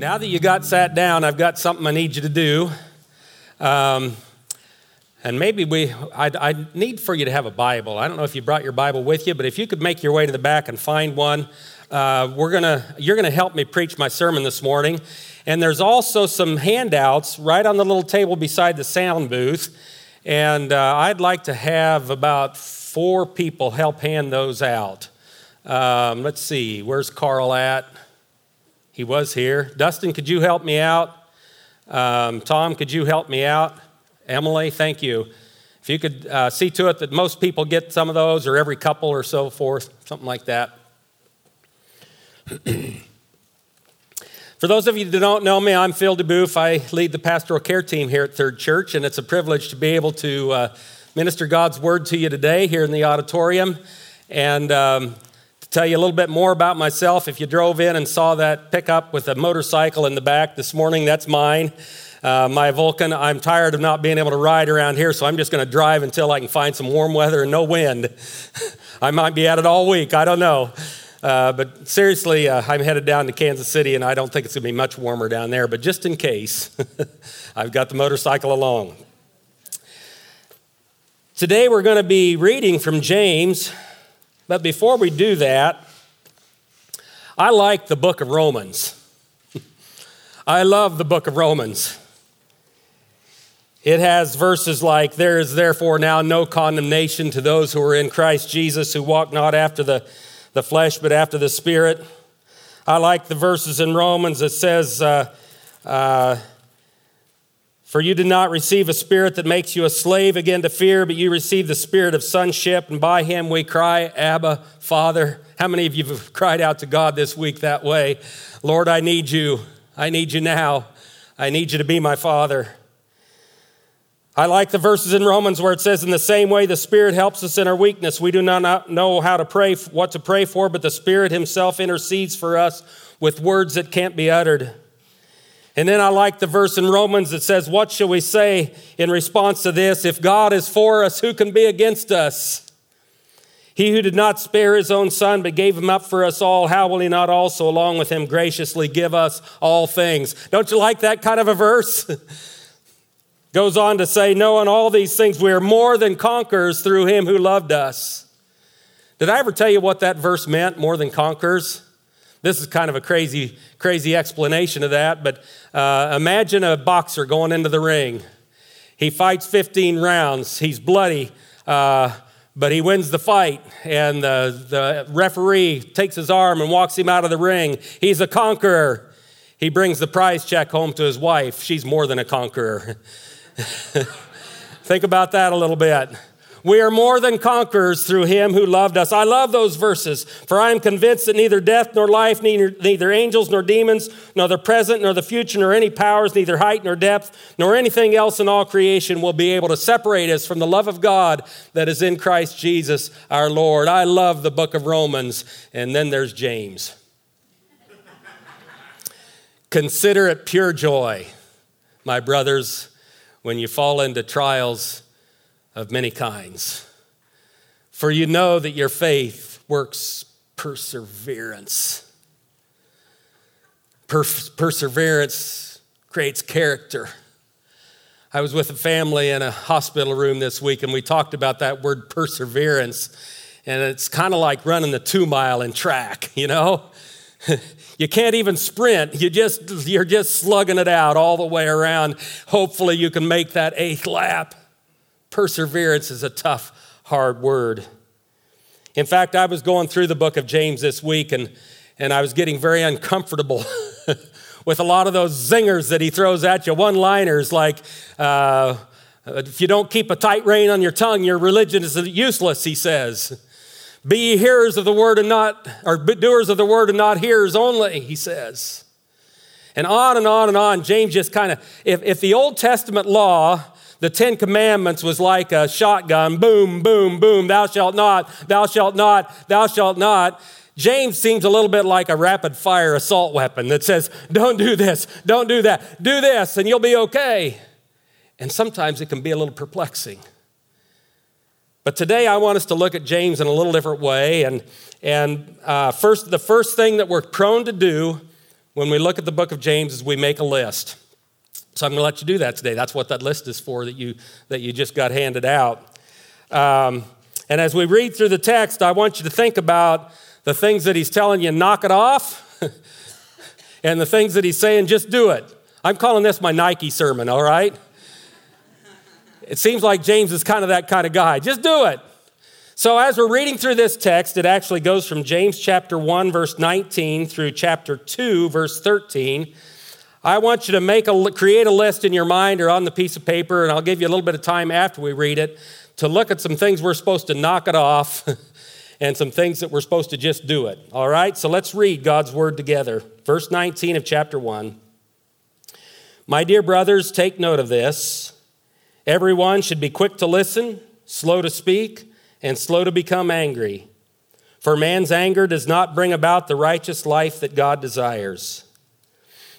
Now that you got sat down, I've got something I need you to do. Um, and maybe we, I, I need for you to have a Bible. I don't know if you brought your Bible with you, but if you could make your way to the back and find one, uh, we're gonna, you're gonna help me preach my sermon this morning. And there's also some handouts right on the little table beside the sound booth. And uh, I'd like to have about four people help hand those out. Um, let's see, where's Carl at? He was here. Dustin, could you help me out? Um, Tom, could you help me out? Emily, thank you. If you could uh, see to it that most people get some of those, or every couple or so forth, something like that. For those of you that don't know me, I'm Phil DeBoof. I lead the pastoral care team here at Third Church, and it's a privilege to be able to uh, minister God's word to you today here in the auditorium. And um, tell you a little bit more about myself, if you drove in and saw that pickup with a motorcycle in the back this morning, that's mine. Uh, my Vulcan, I'm tired of not being able to ride around here, so I'm just going to drive until I can find some warm weather and no wind. I might be at it all week, I don't know. Uh, but seriously, uh, I'm headed down to Kansas City, and I don't think it's going to be much warmer down there, but just in case, I've got the motorcycle along. Today, we're going to be reading from James but before we do that, I like the book of Romans. I love the book of Romans. It has verses like, There is therefore now no condemnation to those who are in Christ Jesus, who walk not after the, the flesh, but after the Spirit. I like the verses in Romans that says, uh, uh, for you did not receive a spirit that makes you a slave again to fear, but you received the spirit of sonship, and by him we cry, Abba, Father. How many of you have cried out to God this week that way? Lord, I need you. I need you now. I need you to be my Father. I like the verses in Romans where it says, In the same way, the Spirit helps us in our weakness. We do not know how to pray, what to pray for, but the Spirit Himself intercedes for us with words that can't be uttered. And then I like the verse in Romans that says, What shall we say in response to this? If God is for us, who can be against us? He who did not spare his own son, but gave him up for us all, how will he not also, along with him, graciously give us all things? Don't you like that kind of a verse? Goes on to say, Knowing all these things, we are more than conquerors through him who loved us. Did I ever tell you what that verse meant, more than conquerors? This is kind of a crazy, crazy explanation of that, but uh, imagine a boxer going into the ring. He fights 15 rounds, he's bloody, uh, but he wins the fight, and the, the referee takes his arm and walks him out of the ring. He's a conqueror. He brings the prize check home to his wife. She's more than a conqueror. Think about that a little bit. We are more than conquerors through him who loved us. I love those verses, for I am convinced that neither death nor life, neither, neither angels nor demons, nor the present nor the future, nor any powers, neither height nor depth, nor anything else in all creation will be able to separate us from the love of God that is in Christ Jesus our Lord. I love the book of Romans. And then there's James. Consider it pure joy, my brothers, when you fall into trials of many kinds. For you know that your faith works perseverance. Per- perseverance creates character. I was with a family in a hospital room this week, and we talked about that word perseverance. And it's kind of like running the two mile in track, you know? you can't even sprint. You just, you're just slugging it out all the way around. Hopefully, you can make that eighth lap. Perseverance is a tough, hard word. In fact, I was going through the book of James this week and, and I was getting very uncomfortable with a lot of those zingers that he throws at you, one liners like, uh, if you don't keep a tight rein on your tongue, your religion is useless, he says. Be hearers of the word and not, or doers of the word and not hearers only, he says. And on and on and on. James just kind of, if, if the Old Testament law the Ten Commandments was like a shotgun boom, boom, boom, thou shalt not, thou shalt not, thou shalt not. James seems a little bit like a rapid fire assault weapon that says, don't do this, don't do that, do this, and you'll be okay. And sometimes it can be a little perplexing. But today I want us to look at James in a little different way. And, and uh, first, the first thing that we're prone to do when we look at the book of James is we make a list. So I'm going to let you do that today. That's what that list is for that you, that you just got handed out. Um, and as we read through the text, I want you to think about the things that he's telling you, knock it off, and the things that he's saying, just do it. I'm calling this my Nike sermon, all right? It seems like James is kind of that kind of guy. Just do it. So, as we're reading through this text, it actually goes from James chapter 1, verse 19 through chapter 2, verse 13. I want you to make a, create a list in your mind or on the piece of paper, and I'll give you a little bit of time after we read it to look at some things we're supposed to knock it off and some things that we're supposed to just do it. All right? So let's read God's word together. Verse 19 of chapter 1. My dear brothers, take note of this. Everyone should be quick to listen, slow to speak, and slow to become angry. For man's anger does not bring about the righteous life that God desires.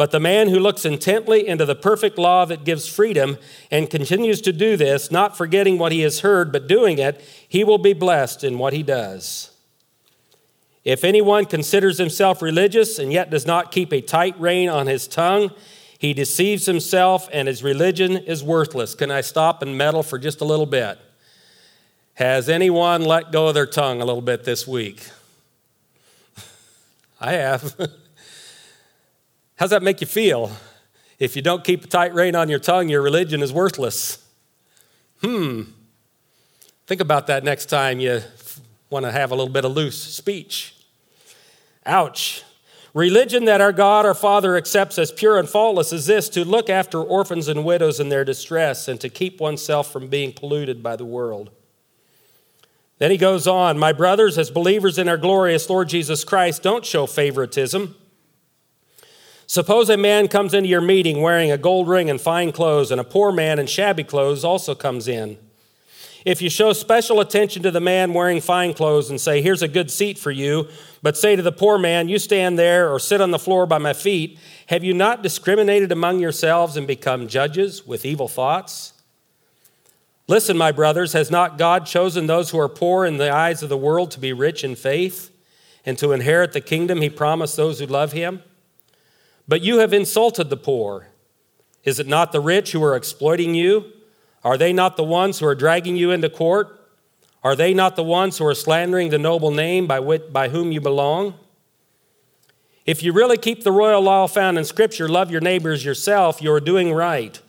But the man who looks intently into the perfect law that gives freedom and continues to do this, not forgetting what he has heard but doing it, he will be blessed in what he does. If anyone considers himself religious and yet does not keep a tight rein on his tongue, he deceives himself and his religion is worthless. Can I stop and meddle for just a little bit? Has anyone let go of their tongue a little bit this week? I have. How's that make you feel? If you don't keep a tight rein on your tongue, your religion is worthless. Hmm. Think about that next time you want to have a little bit of loose speech. Ouch. Religion that our God, our Father, accepts as pure and faultless is this to look after orphans and widows in their distress and to keep oneself from being polluted by the world. Then he goes on, My brothers, as believers in our glorious Lord Jesus Christ, don't show favoritism. Suppose a man comes into your meeting wearing a gold ring and fine clothes, and a poor man in shabby clothes also comes in. If you show special attention to the man wearing fine clothes and say, Here's a good seat for you, but say to the poor man, You stand there or sit on the floor by my feet, have you not discriminated among yourselves and become judges with evil thoughts? Listen, my brothers, has not God chosen those who are poor in the eyes of the world to be rich in faith and to inherit the kingdom he promised those who love him? But you have insulted the poor. Is it not the rich who are exploiting you? Are they not the ones who are dragging you into court? Are they not the ones who are slandering the noble name by, which, by whom you belong? If you really keep the royal law found in Scripture, love your neighbors yourself, you are doing right.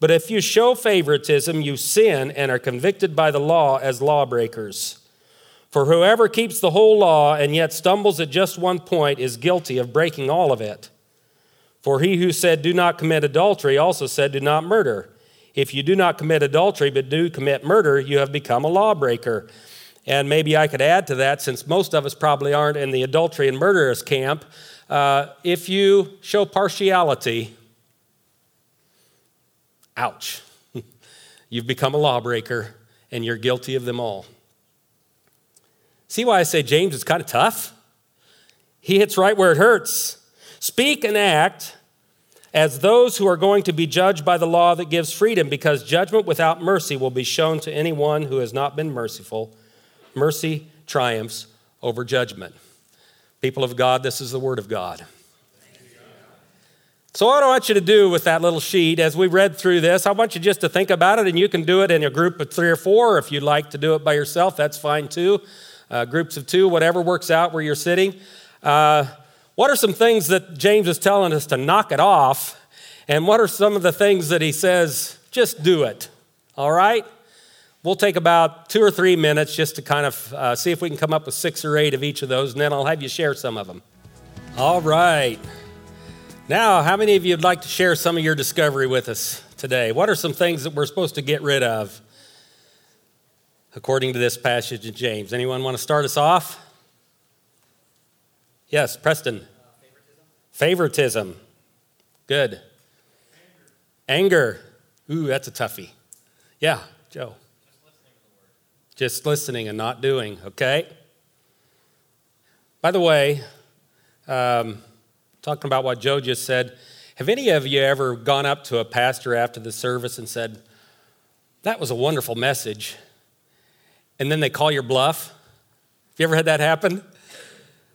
But if you show favoritism, you sin and are convicted by the law as lawbreakers. For whoever keeps the whole law and yet stumbles at just one point is guilty of breaking all of it. For he who said, Do not commit adultery, also said, Do not murder. If you do not commit adultery but do commit murder, you have become a lawbreaker. And maybe I could add to that, since most of us probably aren't in the adultery and murderers camp, uh, if you show partiality, ouch, you've become a lawbreaker and you're guilty of them all. See why I say James is kind of tough? He hits right where it hurts. Speak and act as those who are going to be judged by the law that gives freedom, because judgment without mercy will be shown to anyone who has not been merciful. Mercy triumphs over judgment. People of God, this is the word of God. So, what I want you to do with that little sheet as we read through this, I want you just to think about it, and you can do it in a group of three or four. If you'd like to do it by yourself, that's fine too. Uh, groups of two, whatever works out where you're sitting. Uh, what are some things that James is telling us to knock it off? And what are some of the things that he says, just do it? All right? We'll take about two or three minutes just to kind of uh, see if we can come up with six or eight of each of those, and then I'll have you share some of them. All right. Now, how many of you would like to share some of your discovery with us today? What are some things that we're supposed to get rid of according to this passage in James? Anyone want to start us off? Yes, Preston. Uh, favoritism. favoritism. Good. Anger. Anger. Ooh, that's a toughie. Yeah, Joe. Just listening and not doing, okay? By the way, um, talking about what Joe just said, have any of you ever gone up to a pastor after the service and said, That was a wonderful message? And then they call your bluff? Have you ever had that happen?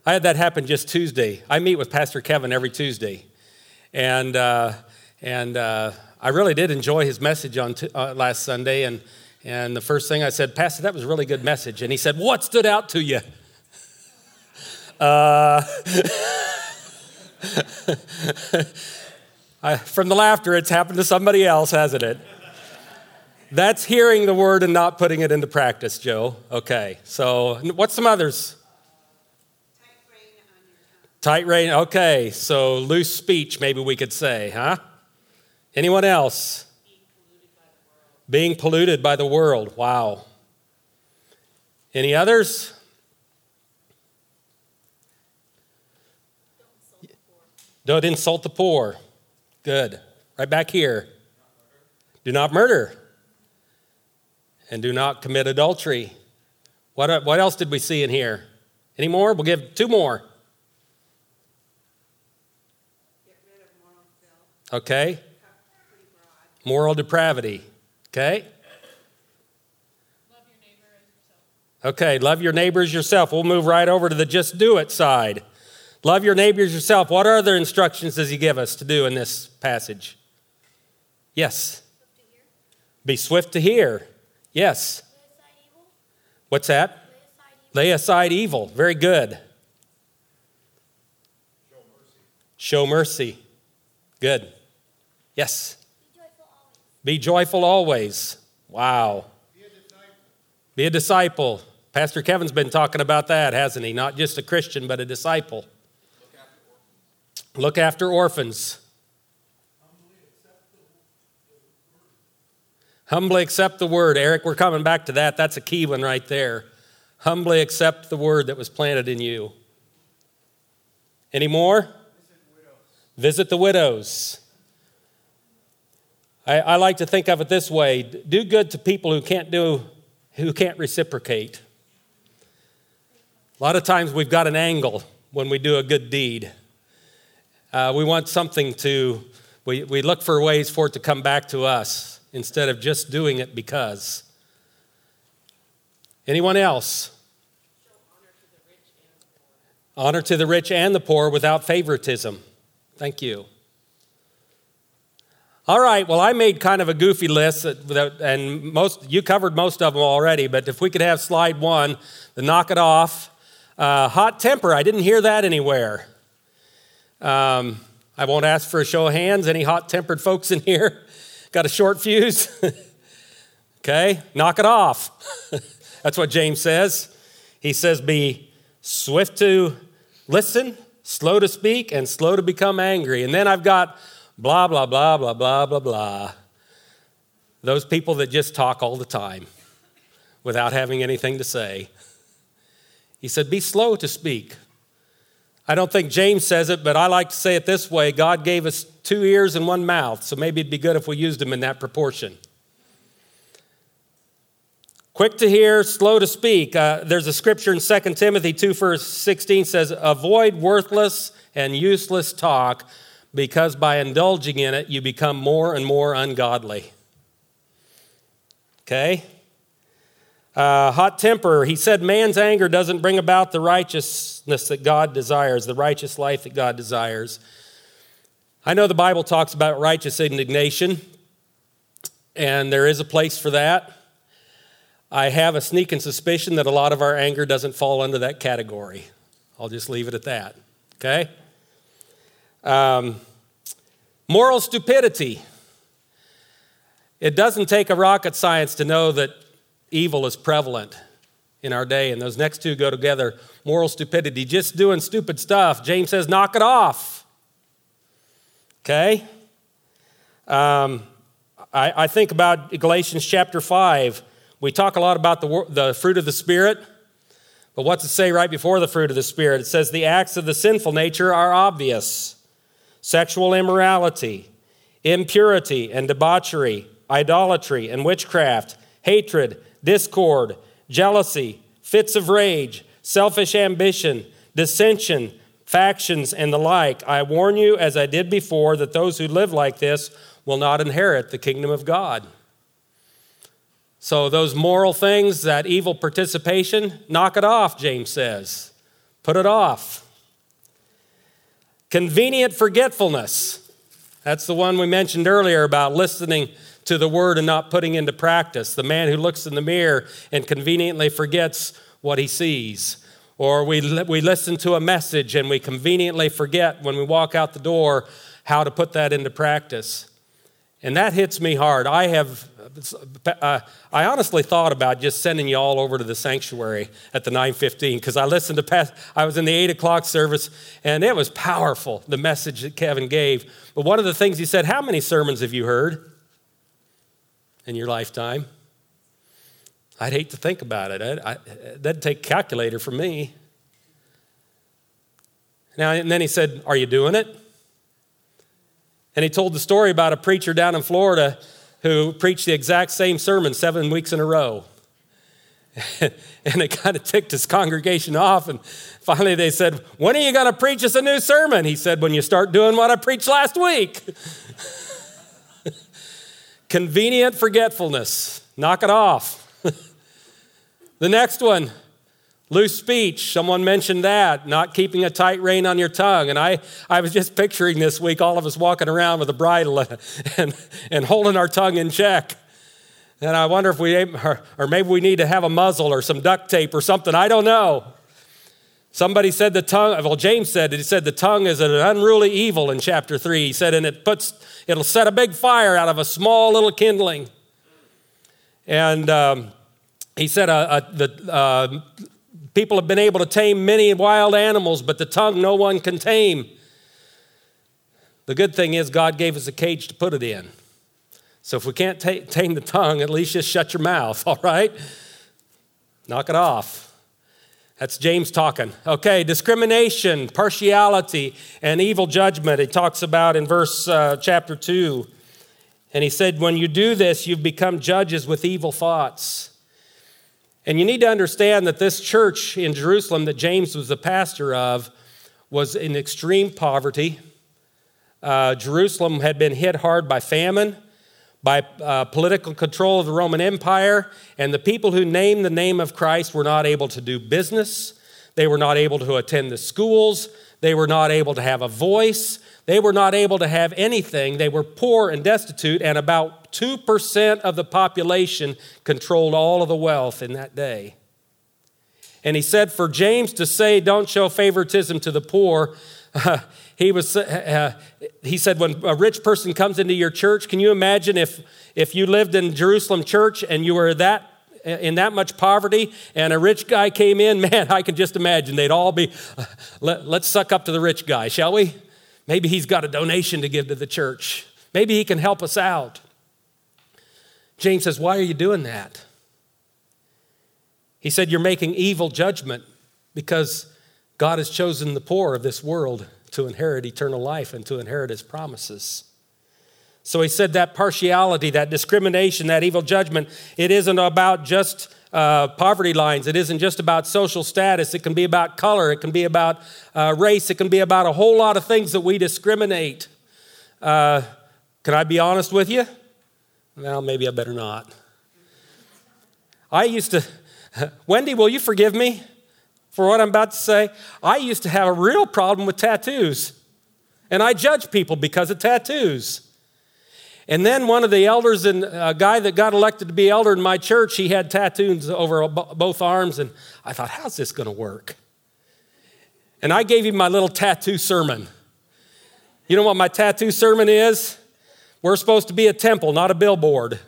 I had that happen just Tuesday. I meet with Pastor Kevin every Tuesday. And, uh, and uh, I really did enjoy his message on t- uh, last Sunday. And, and the first thing I said, Pastor, that was a really good message. And he said, What stood out to you? Uh, I, from the laughter, it's happened to somebody else, hasn't it? That's hearing the word and not putting it into practice, Joe. Okay, so what's some others? Tight rein. Okay, so loose speech, maybe we could say, huh? Anyone else? Being polluted by the world. Wow. Any others? Don't insult the poor. Good. Right back here. Do not murder. And do not commit adultery. What, what else did we see in here? Any more? We'll give two more. Okay. Moral depravity. Okay. Okay, love your neighbors yourself. We'll move right over to the just do it side. Love your neighbors yourself. What other instructions does he give us to do in this passage? Yes. Be swift to hear. Yes. What's that? Lay aside evil. Very good. Show mercy. Good. Yes. Be joyful always. Wow. Be a disciple. Pastor Kevin's been talking about that, hasn't he? Not just a Christian, but a disciple. Look after orphans. Humbly accept the word. Eric, we're coming back to that. That's a key one right there. Humbly accept the word that was planted in you. Any more? Visit the widows. I, I like to think of it this way do good to people who can't do who can't reciprocate. A lot of times we've got an angle when we do a good deed. Uh, we want something to, we, we look for ways for it to come back to us instead of just doing it because. Anyone else? Honor to the rich and the poor without favoritism. Thank you. All right, well, I made kind of a goofy list, and most you covered most of them already. But if we could have slide one, the knock it off, uh, hot temper. I didn't hear that anywhere. Um, I won't ask for a show of hands. Any hot tempered folks in here? Got a short fuse? okay, knock it off. That's what James says. He says, Be swift to listen, slow to speak, and slow to become angry. And then I've got blah, blah, blah, blah, blah, blah, blah. Those people that just talk all the time without having anything to say. He said, Be slow to speak, I don't think James says it, but I like to say it this way God gave us two ears and one mouth, so maybe it'd be good if we used them in that proportion. Quick to hear, slow to speak. Uh, there's a scripture in 2 Timothy 2, verse 16 says, Avoid worthless and useless talk, because by indulging in it, you become more and more ungodly. Okay? Uh, hot temper, he said, man's anger doesn't bring about the righteousness that God desires, the righteous life that God desires. I know the Bible talks about righteous indignation, and there is a place for that. I have a sneaking suspicion that a lot of our anger doesn't fall under that category. I'll just leave it at that, okay? Um, moral stupidity. It doesn't take a rocket science to know that evil is prevalent in our day, and those next two go together moral stupidity, just doing stupid stuff. James says, knock it off. Okay? Um, I, I, think about Galatians chapter 5. We talk a lot about the, the fruit of the Spirit, but what's it say right before the fruit of the Spirit? It says, the acts of the sinful nature are obvious sexual immorality, impurity and debauchery, idolatry and witchcraft, hatred, discord, jealousy, fits of rage, selfish ambition, dissension, factions, and the like. I warn you, as I did before, that those who live like this will not inherit the kingdom of God. So, those moral things, that evil participation, knock it off, James says. Put it off. Convenient forgetfulness. That's the one we mentioned earlier about listening to the word and not putting into practice. The man who looks in the mirror and conveniently forgets what he sees. Or we, we listen to a message and we conveniently forget when we walk out the door how to put that into practice. And that hits me hard. I have Uh, I honestly thought about just sending you all over to the sanctuary at the 9:15 because I listened to past. I was in the eight o'clock service and it was powerful the message that Kevin gave. But one of the things he said, "How many sermons have you heard in your lifetime?" I'd hate to think about it. I, that'd take a calculator for me. Now and then he said, "Are you doing it?" And he told the story about a preacher down in Florida who preached the exact same sermon seven weeks in a row. and it kind of ticked his congregation off. And finally they said, When are you going to preach us a new sermon? He said, When you start doing what I preached last week. Convenient forgetfulness. Knock it off. the next one, Loose speech, someone mentioned that, not keeping a tight rein on your tongue. And I, I was just picturing this week all of us walking around with a bridle and, and holding our tongue in check. And I wonder if we, or, maybe we need to have a muzzle or some duct tape or something. I don't know. Somebody said the tongue, well, James said it. He said the tongue is an unruly evil in chapter three. He said, and it puts, it'll set a big fire out of a small little kindling. And um, he said, uh, uh, the, uh, People have been able to tame many wild animals, but the tongue no one can tame. The good thing is, God gave us a cage to put it in. So if we can't t- tame the tongue, at least just shut your mouth, all right? Knock it off. That's James talking. Okay, discrimination, partiality, and evil judgment. He talks about in verse uh, chapter 2. And he said, When you do this, you've become judges with evil thoughts. And you need to understand that this church in Jerusalem that James was the pastor of was in extreme poverty. Uh, Jerusalem had been hit hard by famine, by uh, political control of the Roman Empire, and the people who named the name of Christ were not able to do business. They were not able to attend the schools. They were not able to have a voice. They were not able to have anything. They were poor and destitute, and about 2% of the population controlled all of the wealth in that day. And he said, for James to say, don't show favoritism to the poor, uh, he, was, uh, he said, when a rich person comes into your church, can you imagine if, if you lived in Jerusalem church and you were that in that much poverty and a rich guy came in, man, I can just imagine they'd all be, uh, let, us suck up to the rich guy, shall we? Maybe he's got a donation to give to the church. Maybe he can help us out. James says, Why are you doing that? He said, You're making evil judgment because God has chosen the poor of this world to inherit eternal life and to inherit his promises. So he said that partiality, that discrimination, that evil judgment, it isn't about just uh, poverty lines. It isn't just about social status. It can be about color. It can be about uh, race. It can be about a whole lot of things that we discriminate. Uh, can I be honest with you? Well, maybe I better not. I used to, Wendy, will you forgive me for what I'm about to say? I used to have a real problem with tattoos, and I judge people because of tattoos. And then one of the elders, and a guy that got elected to be elder in my church, he had tattoos over both arms. And I thought, how's this going to work? And I gave him my little tattoo sermon. You know what my tattoo sermon is? We're supposed to be a temple, not a billboard.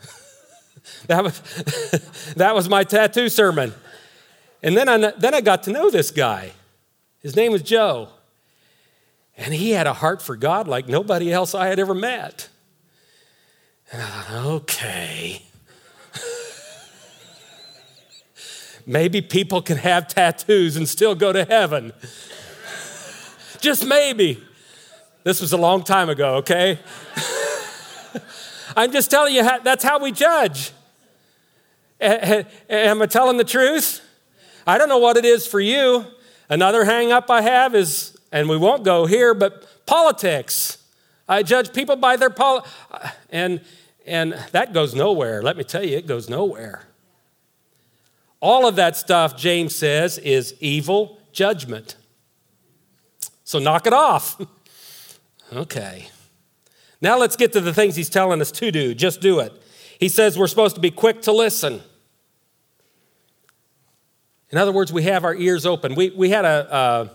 that, was, that was my tattoo sermon. And then I, then I got to know this guy. His name was Joe. And he had a heart for God like nobody else I had ever met. And I thought, okay. maybe people can have tattoos and still go to heaven. Just maybe. This was a long time ago, okay? I'm just telling you, that's how we judge. Am I telling the truth? I don't know what it is for you. Another hang up I have is, and we won't go here, but politics. I judge people by their pol, and and that goes nowhere. Let me tell you, it goes nowhere. All of that stuff, James says, is evil judgment. So knock it off. okay. Now let's get to the things he's telling us to do. Just do it. He says we're supposed to be quick to listen. In other words, we have our ears open. We, we had a, uh,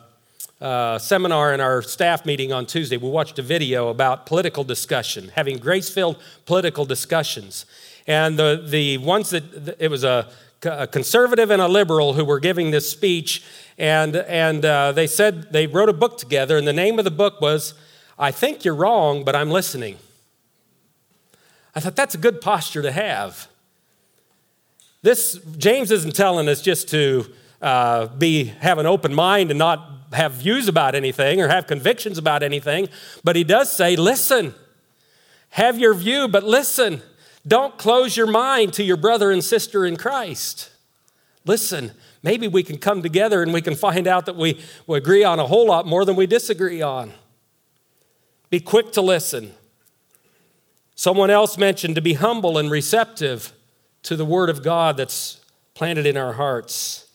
a seminar in our staff meeting on Tuesday. We watched a video about political discussion, having grace filled political discussions. And the, the ones that, it was a, a, conservative and a liberal who were giving this speech, and, and uh, they said they wrote a book together, and the name of the book was, I Think You're Wrong, but I'm Listening. I thought that's a good posture to have. This, James isn't telling us just to uh, be, have an open mind and not have views about anything or have convictions about anything, but he does say, listen, have your view, but listen. Don't close your mind to your brother and sister in Christ. Listen, maybe we can come together and we can find out that we, we agree on a whole lot more than we disagree on. Be quick to listen. Someone else mentioned to be humble and receptive to the Word of God that's planted in our hearts.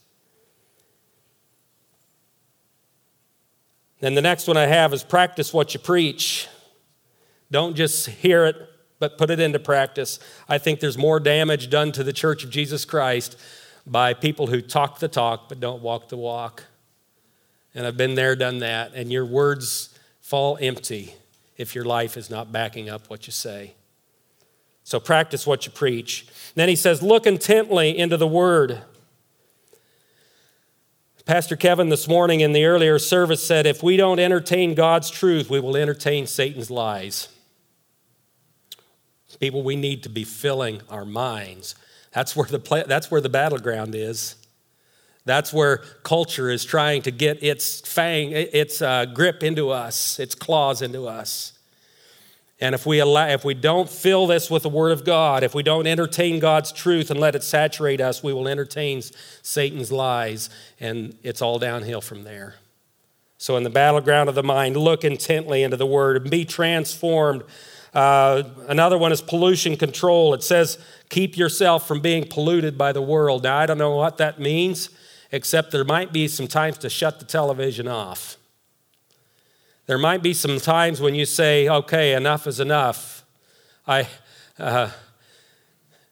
Then the next one I have is practice what you preach. Don't just hear it, but put it into practice. I think there's more damage done to the church of Jesus Christ by people who talk the talk but don't walk the walk. And I've been there, done that, and your words fall empty if your life is not backing up what you say. So practice what you preach. Then he says, look intently into the word. Pastor Kevin this morning in the earlier service said, if we don't entertain God's truth, we will entertain Satan's lies. People, we need to be filling our minds. That's where the, play, that's where the battleground is. That's where culture is trying to get its fang, its uh, grip into us, its claws into us. And if we, allow, if we don't fill this with the Word of God, if we don't entertain God's truth and let it saturate us, we will entertain Satan's lies, and it's all downhill from there. So, in the battleground of the mind, look intently into the Word and be transformed. Uh, another one is pollution control. It says, keep yourself from being polluted by the world. Now, I don't know what that means, except there might be some times to shut the television off. There might be some times when you say, okay, enough is enough. I, uh,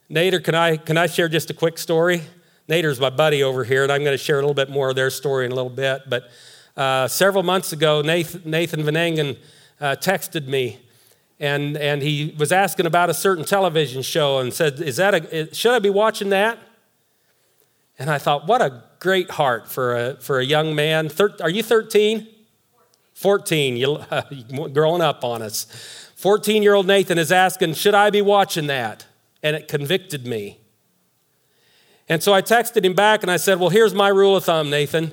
Nader, can I, can I share just a quick story? Nader's my buddy over here, and I'm going to share a little bit more of their story in a little bit. But uh, several months ago, Nathan, Nathan Van Engen uh, texted me, and, and he was asking about a certain television show and said, Is that a, should I be watching that? And I thought, what a great heart for a, for a young man. Thir- are you 13? 14, you, uh, growing up on us. 14 year old Nathan is asking, Should I be watching that? And it convicted me. And so I texted him back and I said, Well, here's my rule of thumb, Nathan.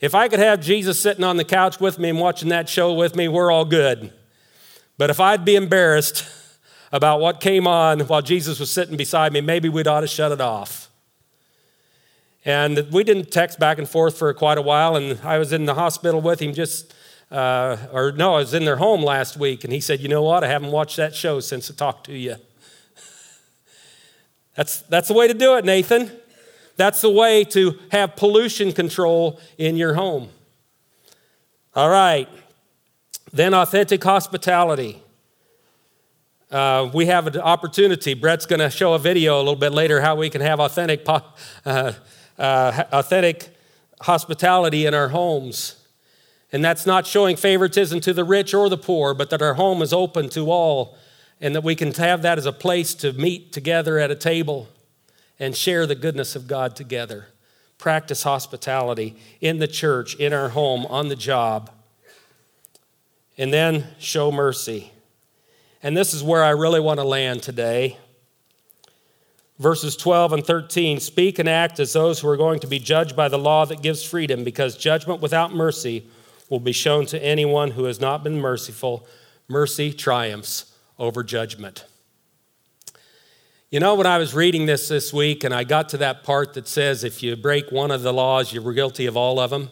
If I could have Jesus sitting on the couch with me and watching that show with me, we're all good. But if I'd be embarrassed about what came on while Jesus was sitting beside me, maybe we'd ought to shut it off. And we didn't text back and forth for quite a while, and I was in the hospital with him just uh, or no, I was in their home last week, and he said, You know what? I haven't watched that show since I talked to you. That's, that's the way to do it, Nathan. That's the way to have pollution control in your home. All right. Then authentic hospitality. Uh, we have an opportunity. Brett's going to show a video a little bit later how we can have authentic, uh, uh, authentic hospitality in our homes. And that's not showing favoritism to the rich or the poor, but that our home is open to all and that we can have that as a place to meet together at a table and share the goodness of God together. Practice hospitality in the church, in our home, on the job. And then show mercy. And this is where I really want to land today. Verses 12 and 13 speak and act as those who are going to be judged by the law that gives freedom, because judgment without mercy will be shown to anyone who has not been merciful. Mercy triumphs over judgment. You know, when I was reading this this week and I got to that part that says if you break one of the laws, you're guilty of all of them,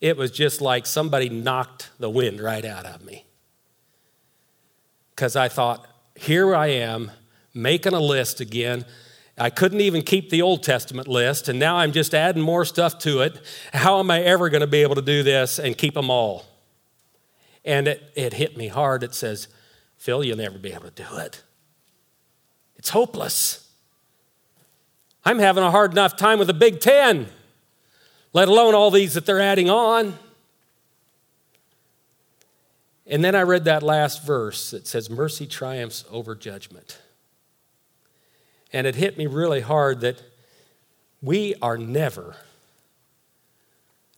it was just like somebody knocked the wind right out of me. Because I thought, here I am making a list again. I couldn't even keep the Old Testament list, and now I'm just adding more stuff to it. How am I ever going to be able to do this and keep them all? And it, it hit me hard. It says, Phil, you'll never be able to do it. It's hopeless. I'm having a hard enough time with the Big Ten, let alone all these that they're adding on. And then I read that last verse that says, Mercy triumphs over judgment. And it hit me really hard that we are never,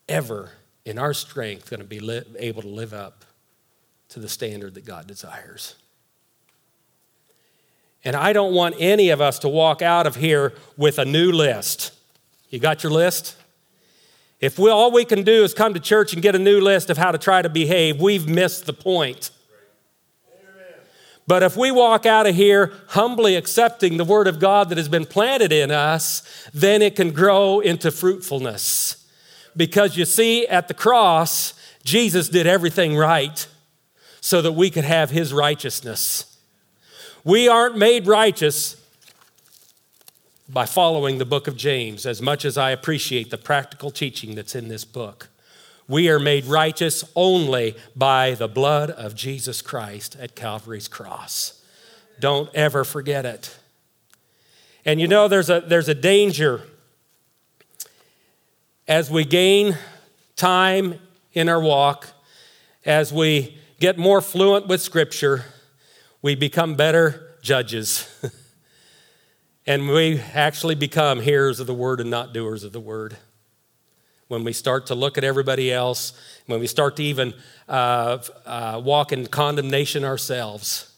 ever in our strength going to be li- able to live up to the standard that God desires. And I don't want any of us to walk out of here with a new list. You got your list? If we, all we can do is come to church and get a new list of how to try to behave, we've missed the point. But if we walk out of here humbly accepting the Word of God that has been planted in us, then it can grow into fruitfulness. Because you see, at the cross, Jesus did everything right so that we could have His righteousness. We aren't made righteous by following the book of James, as much as I appreciate the practical teaching that's in this book. We are made righteous only by the blood of Jesus Christ at Calvary's cross. Don't ever forget it. And you know, there's a, there's a danger as we gain time in our walk, as we get more fluent with Scripture, we become better judges. and we actually become hearers of the word and not doers of the word. When we start to look at everybody else, when we start to even uh, uh, walk in condemnation ourselves,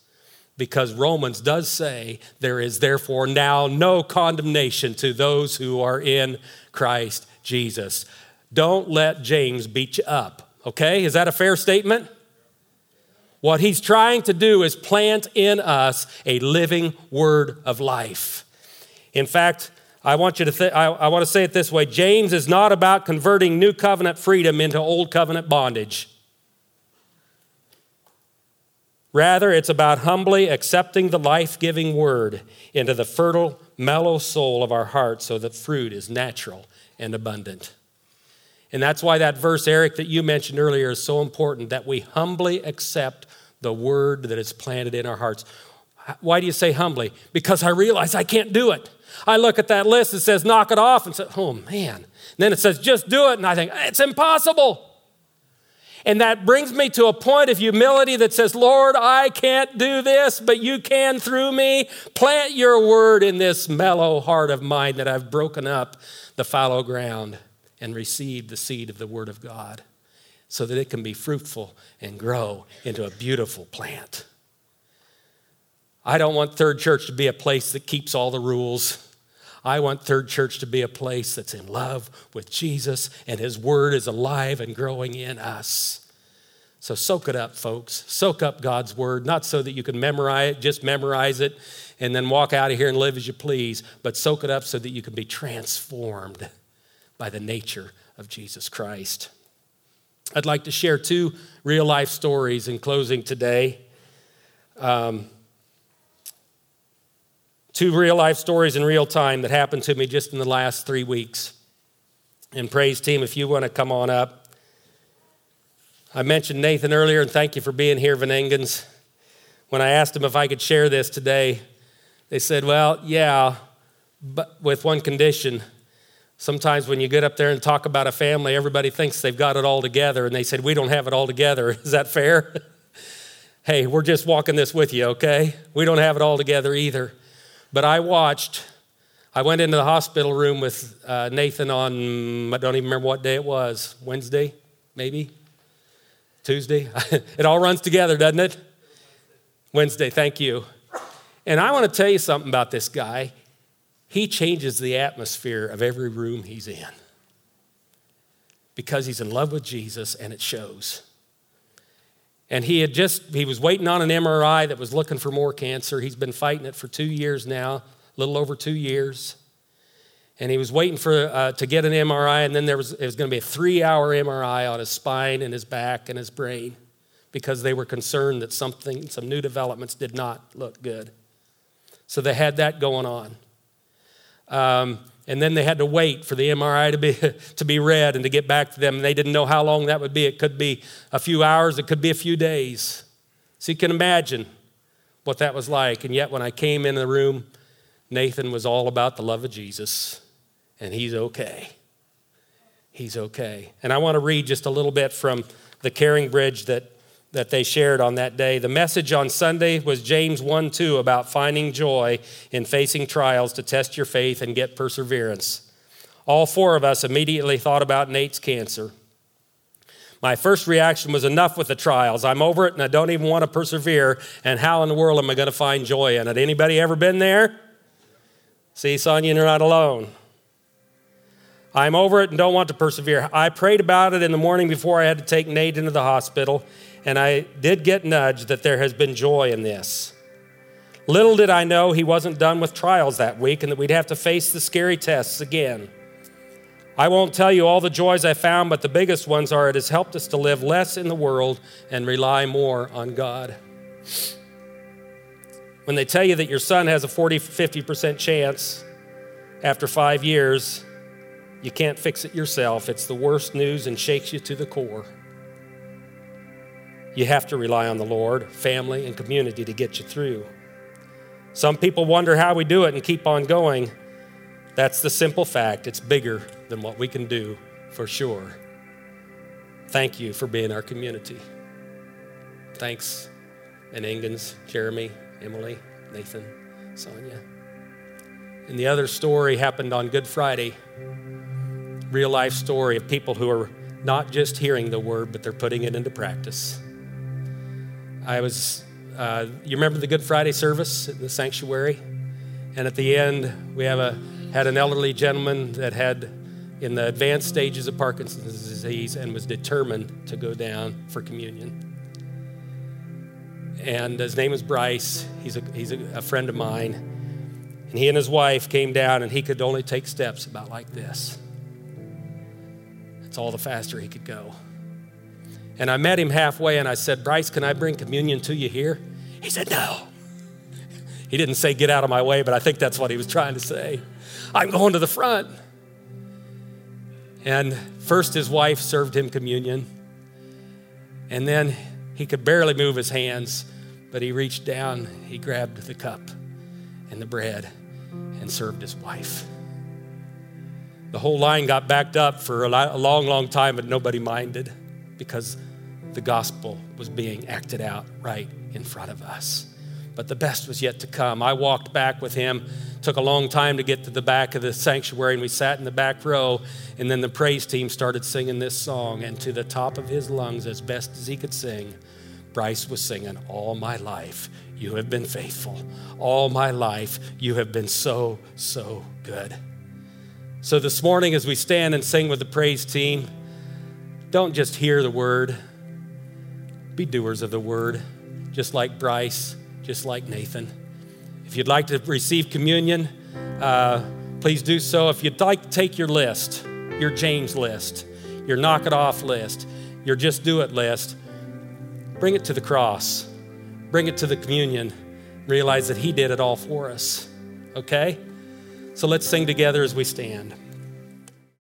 because Romans does say there is therefore now no condemnation to those who are in Christ Jesus. Don't let James beat you up, okay? Is that a fair statement? What he's trying to do is plant in us a living word of life. In fact, I want you to th- I, I want to say it this way James is not about converting new covenant freedom into old covenant bondage. Rather, it's about humbly accepting the life giving word into the fertile, mellow soul of our hearts so that fruit is natural and abundant. And that's why that verse, Eric, that you mentioned earlier is so important that we humbly accept the word that is planted in our hearts. Why do you say humbly? Because I realize I can't do it. I look at that list, it says knock it off, and say, oh man. And then it says just do it, and I think it's impossible. And that brings me to a point of humility that says, Lord, I can't do this, but you can through me. Plant your word in this mellow heart of mine that I've broken up the fallow ground and received the seed of the word of God so that it can be fruitful and grow into a beautiful plant. I don't want Third Church to be a place that keeps all the rules. I want Third Church to be a place that's in love with Jesus and His Word is alive and growing in us. So soak it up, folks. Soak up God's Word, not so that you can memorize it, just memorize it and then walk out of here and live as you please, but soak it up so that you can be transformed by the nature of Jesus Christ. I'd like to share two real life stories in closing today. Um, two real life stories in real time that happened to me just in the last three weeks. And praise team, if you want to come on up. I mentioned Nathan earlier, and thank you for being here, Van Engens. When I asked them if I could share this today, they said, Well, yeah, but with one condition. Sometimes when you get up there and talk about a family, everybody thinks they've got it all together, and they said, We don't have it all together. Is that fair? hey, we're just walking this with you, okay? We don't have it all together either. But I watched, I went into the hospital room with uh, Nathan on, I don't even remember what day it was, Wednesday, maybe? Tuesday? it all runs together, doesn't it? Wednesday, thank you. And I want to tell you something about this guy. He changes the atmosphere of every room he's in because he's in love with Jesus and it shows. And he had just, he was waiting on an MRI that was looking for more cancer. He's been fighting it for two years now, a little over two years. And he was waiting for, uh, to get an MRI, and then there was, it was going to be a three hour MRI on his spine and his back and his brain because they were concerned that something, some new developments did not look good. So they had that going on. Um, and then they had to wait for the MRI to be, to be read and to get back to them. And They didn't know how long that would be. It could be a few hours, it could be a few days. So you can imagine what that was like. And yet, when I came in the room, Nathan was all about the love of Jesus, and he's okay. He's okay. And I want to read just a little bit from the Caring Bridge that that they shared on that day. The message on Sunday was James 1 2 about finding joy in facing trials to test your faith and get perseverance. All four of us immediately thought about Nate's cancer. My first reaction was enough with the trials. I'm over it and I don't even want to persevere. And how in the world am I going to find joy in it? Anybody ever been there? See, Sonia, you're not alone. I'm over it and don't want to persevere. I prayed about it in the morning before I had to take Nate into the hospital, and I did get nudged that there has been joy in this. Little did I know he wasn't done with trials that week and that we'd have to face the scary tests again. I won't tell you all the joys I found, but the biggest ones are it has helped us to live less in the world and rely more on God. When they tell you that your son has a 40, 50% chance after five years, you can't fix it yourself. It's the worst news and shakes you to the core. You have to rely on the Lord, family, and community to get you through. Some people wonder how we do it and keep on going. That's the simple fact. It's bigger than what we can do for sure. Thank you for being our community. Thanks, Van Engens, Jeremy, Emily, Nathan, Sonia. And the other story happened on Good Friday. Real life story of people who are not just hearing the word, but they're putting it into practice. I was, uh, you remember the Good Friday service in the sanctuary? And at the end, we have a, had an elderly gentleman that had in the advanced stages of Parkinson's disease and was determined to go down for communion. And his name is Bryce. He's, a, he's a, a friend of mine. And he and his wife came down, and he could only take steps about like this. That's all the faster he could go. And I met him halfway and I said, Bryce, can I bring communion to you here? He said, No. He didn't say, Get out of my way, but I think that's what he was trying to say. I'm going to the front. And first, his wife served him communion. And then he could barely move his hands, but he reached down, he grabbed the cup and the bread and served his wife. The whole line got backed up for a long, long time, but nobody minded because the gospel was being acted out right in front of us. But the best was yet to come. I walked back with him. Took a long time to get to the back of the sanctuary, and we sat in the back row. And then the praise team started singing this song, and to the top of his lungs, as best as he could sing, Bryce was singing, All my life, you have been faithful. All my life, you have been so, so good. So this morning, as we stand and sing with the praise team, don't just hear the word, be doers of the word, just like Bryce, just like Nathan. If you'd like to receive communion, uh, please do so. If you'd like to take your list, your James list, your knock it off list, your just do it list, bring it to the cross, bring it to the communion, realize that He did it all for us. Okay? So let's sing together as we stand.